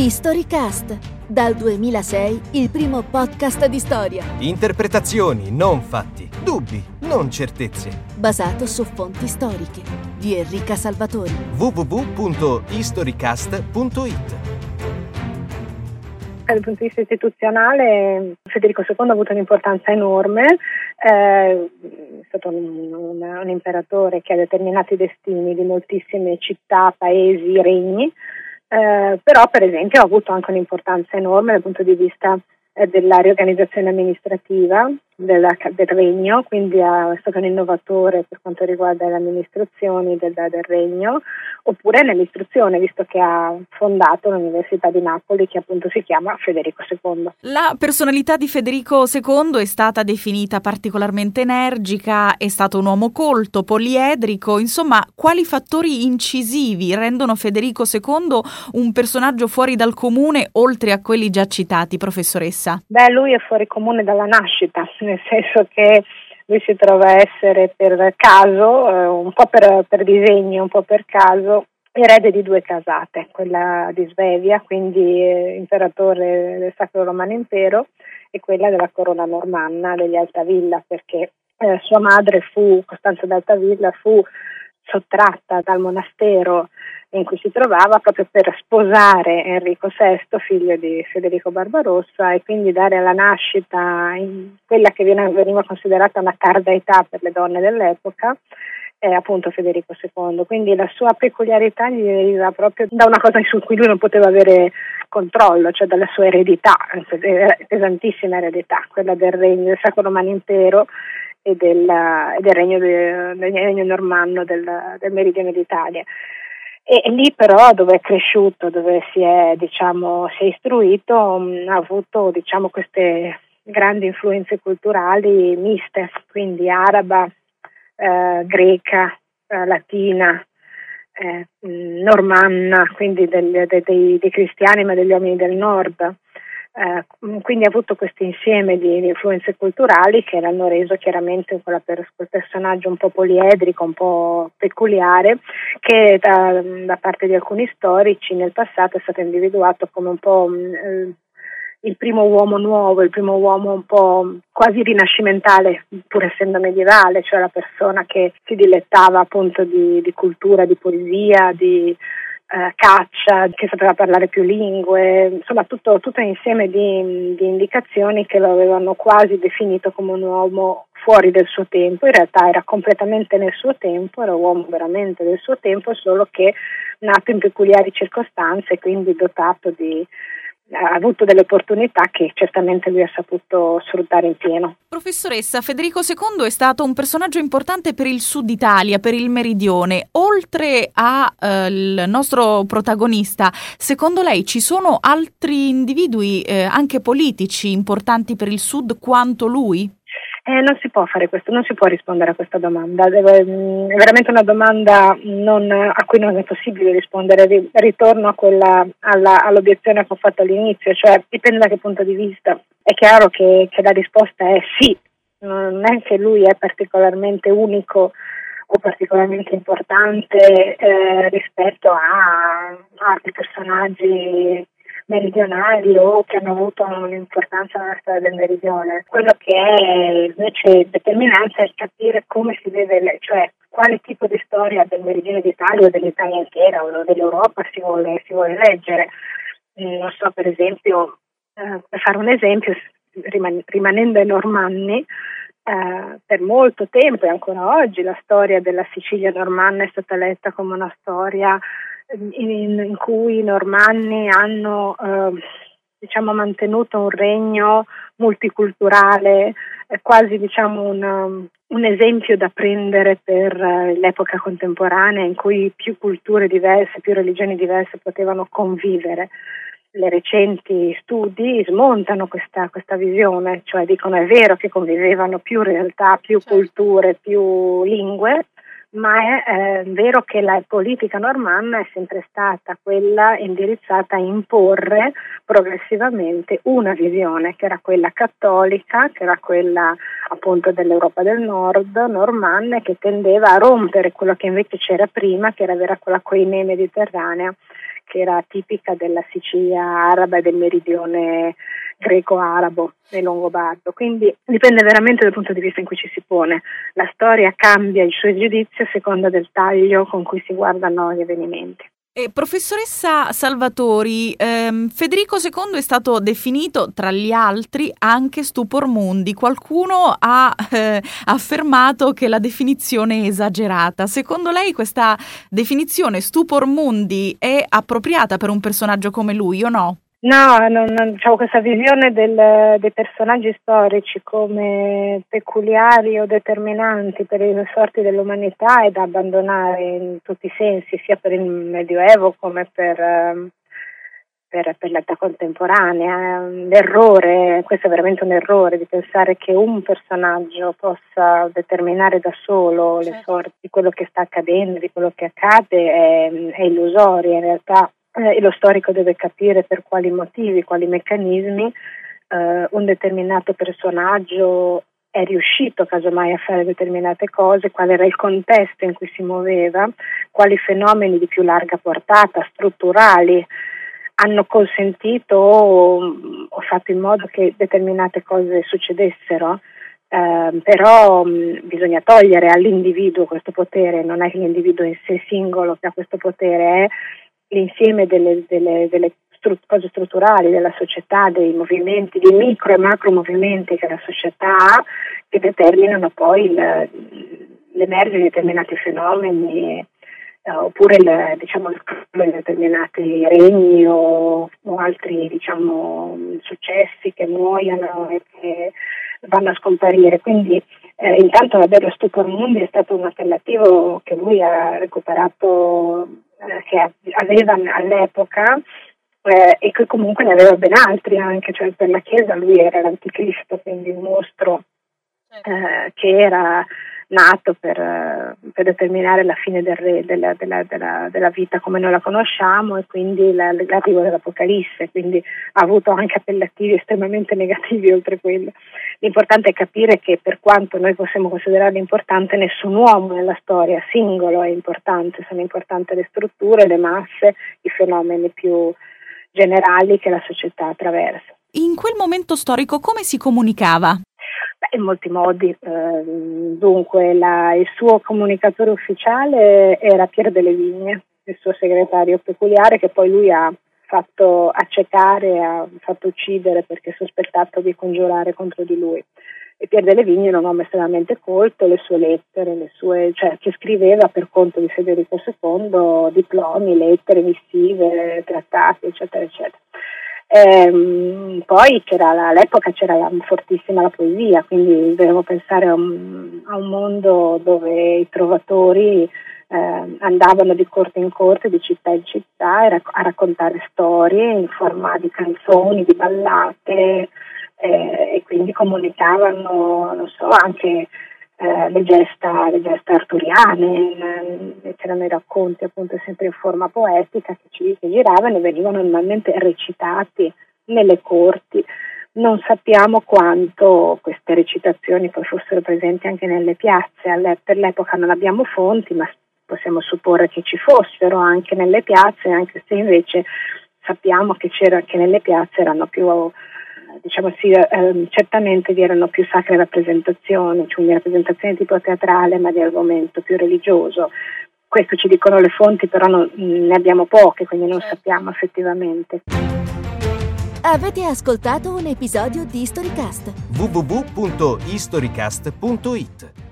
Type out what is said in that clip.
Historycast, dal 2006 il primo podcast di storia. Interpretazioni, non fatti. Dubbi, non certezze. Basato su fonti storiche. Di Enrica Salvatori. www.historycast.it dal punto di vista istituzionale Federico II ha avuto un'importanza enorme, eh, è stato un, un, un, imperatore che ha determinato i destini di moltissime città, paesi, regni, eh, però per esempio ha avuto anche un'importanza enorme dal punto di vista eh, della riorganizzazione amministrativa della, del regno, quindi è stato un innovatore per quanto riguarda le amministrazioni del, del regno, oppure nell'istruzione, visto che ha fondato l'Università di Napoli che appunto si chiama Federico II. La personalità di Federico II è stata definita particolarmente energica, è stato un uomo colto, poliedrico, insomma, quali fattori incisivi rendono Federico II un personaggio fuori dal comune oltre a quelli già citati, professoressa? Beh, lui è fuori comune dalla nascita nel senso che lui si trova a essere per caso, eh, un po' per, per disegno, un po' per caso, erede di due casate, quella di Svevia, quindi eh, imperatore del Sacro Romano Impero, e quella della corona normanna degli Altavilla, perché eh, sua madre fu, Costanza d'Altavilla, fu sottratta dal monastero in cui si trovava proprio per sposare Enrico VI, figlio di Federico Barbarossa, e quindi dare alla nascita quella che veniva considerata una tarda età per le donne dell'epoca, è appunto Federico II. Quindi la sua peculiarità gli deriva proprio da una cosa su cui lui non poteva avere controllo, cioè dalla sua eredità, pesantissima eredità, quella del regno del Sacro Romano Impero e del, e del, regno, de, del regno normanno del, del meridione d'Italia. E lì però dove è cresciuto, dove si è, diciamo, si è istruito, mh, ha avuto diciamo, queste grandi influenze culturali miste, quindi araba, eh, greca, eh, latina, eh, normanna, quindi del, de, dei, dei, cristiani ma degli uomini del nord. Eh, quindi ha avuto questo insieme di, di, influenze culturali che l'hanno reso chiaramente quel personaggio un po' poliedrico, un po' peculiare, che da, da, parte di alcuni storici nel passato è stato individuato come un po' eh, il primo uomo nuovo, il primo uomo un po' quasi rinascimentale, pur essendo medievale, cioè la persona che si dilettava appunto di, di cultura, di poesia, di eh, caccia, che sapeva parlare più lingue, insomma tutto, tutto un insieme di, di, indicazioni che lo avevano quasi definito come un uomo fuori del suo tempo, in realtà era completamente nel suo tempo, era un uomo veramente del suo tempo, solo che nato in peculiari circostanze e quindi dotato di ha avuto delle opportunità che certamente lui ha saputo sfruttare in pieno. Professoressa, Federico II è stato un personaggio importante per il sud Italia, per il meridione. Oltre al eh, nostro protagonista, secondo lei ci sono altri individui eh, anche politici importanti per il sud quanto lui? Eh, non si può fare questo, non si può rispondere a questa domanda, Deve, mm, è veramente una domanda non, a cui non è possibile rispondere, ritorno quella, alla, all'obiezione che ho fatto all'inizio, cioè dipende da che punto di vista. È chiaro che, che la risposta è sì, non è che lui è particolarmente unico o particolarmente importante eh, rispetto a altri personaggi meridionali o che hanno avuto un'importanza nella storia del meridione. Quello che è invece determinante è capire come si deve, cioè quale tipo di storia del meridione d'Italia o dell'Italia intera o dell'Europa si vuole, si vuole leggere. Mm, non so, per esempio, eh, per fare un esempio, riman- rimanendo ai Normanni, eh, per molto tempo e ancora oggi la storia della Sicilia normanna è stata letta come una storia in, in cui i normanni hanno eh, diciamo, mantenuto un regno multiculturale, eh, quasi diciamo, un, um, un, esempio da prendere per eh, l'epoca contemporanea in cui più culture diverse, più religioni diverse potevano convivere. Le recenti studi smontano questa, questa visione, cioè dicono è vero che convivevano più realtà, più certo. culture, più lingue, ma è eh, vero che la politica normanna è sempre stata quella indirizzata a imporre progressivamente una visione che era quella cattolica, che era quella appunto dell'Europa del Nord, normanna, che tendeva a rompere quello che invece c'era prima, che era quella coinè mediterranea che era tipica della Sicilia araba e del meridione greco-arabo e longobardo. Quindi dipende veramente dal punto di vista in cui ci si pone. La storia cambia il suo giudizio a seconda del taglio con cui si guardano gli avvenimenti. Eh, professoressa Salvatori, ehm, Federico II è stato definito tra gli altri anche stupor mundi. Qualcuno ha eh, affermato che la definizione è esagerata. Secondo lei questa definizione stupor mundi è appropriata per un personaggio come lui o no? No, non, non, diciamo, questa visione del, dei personaggi storici come peculiari o determinanti per le sorti dell'umanità è da abbandonare in tutti i sensi, sia per il Medioevo come per, ehm, per, per l'età contemporanea. L'errore, questo è veramente un errore, di pensare che un personaggio possa determinare da solo le certo. sorti di quello che sta accadendo, di quello che accade, è, è illusorio. In realtà eh, e lo storico deve capire per quali motivi, quali meccanismi eh, un determinato personaggio è riuscito casomai a fare determinate cose, qual era il contesto in cui si muoveva, quali fenomeni di più larga portata, strutturali, hanno consentito o, o fatto in modo che determinate cose succedessero. Eh, però mh, bisogna togliere all'individuo questo potere, non è l'individuo in sé singolo che ha questo potere, è l'insieme delle, delle, delle stru- cose strutturali della società, dei movimenti, dei micro e macro movimenti che la società ha, che determinano poi il, l'emergere di determinati fenomeni eh, oppure il, diciamo, il crollo di determinati regni o, o altri diciamo, successi che muoiono e che vanno a scomparire. Quindi eh, intanto lo Stupor Mundi è stato un appellativo che lui ha recuperato che aveva all'epoca eh, e che comunque ne aveva ben altri anche, cioè per la Chiesa lui era l'anticristo, quindi un mostro certo. eh, che era nato per, per, determinare la fine del re, della, della, della, della, vita come noi la conosciamo e quindi la, l'arrivo dell'Apocalisse, quindi ha avuto anche appellativi estremamente negativi oltre quello. L'importante è capire che per quanto noi possiamo considerarlo importante, nessun uomo nella storia singolo è importante, sono importanti le strutture, le masse, i fenomeni più generali che la società attraversa. In quel momento storico come si comunicava? Beh, in molti modi. Eh, dunque, la, il suo comunicatore ufficiale era Pier delle Vigne, il suo segretario peculiare, che poi lui ha fatto accecare, ha fatto uccidere perché sospettato di congiurare contro di lui. E Pier delle Vigne era un uomo estremamente colto, le sue lettere, le sue, cioè, che scriveva per conto di Federico II diplomi, lettere, missive, trattati, eccetera, eccetera. Ehm, poi c'era all'epoca c'era la, fortissima la poesia, quindi dovevo pensare a un, a un mondo dove i trovatori eh, andavano di corte in corte, di città in città rac- a raccontare storie in forma di canzoni, di ballate eh, e quindi comunicavano, non so, anche eh, le, gesta, le, gesta, arturiane, eh, c'erano i racconti appunto sempre in forma poetica che, ci, che giravano e venivano normalmente recitati nelle corti. Non sappiamo quanto queste recitazioni poi fossero presenti anche nelle piazze, per l'epoca non abbiamo fonti, ma possiamo supporre che ci fossero anche nelle piazze, anche se invece sappiamo che, che nelle piazze erano più diciamo sì, eh, certamente vi erano più sacre rappresentazioni, quindi rappresentazioni tipo teatrale ma di argomento più religioso. Questo ci dicono le fonti, però non, ne abbiamo poche, quindi non certo. sappiamo effettivamente. Avete ascoltato un episodio di Storycast? www.historycast.it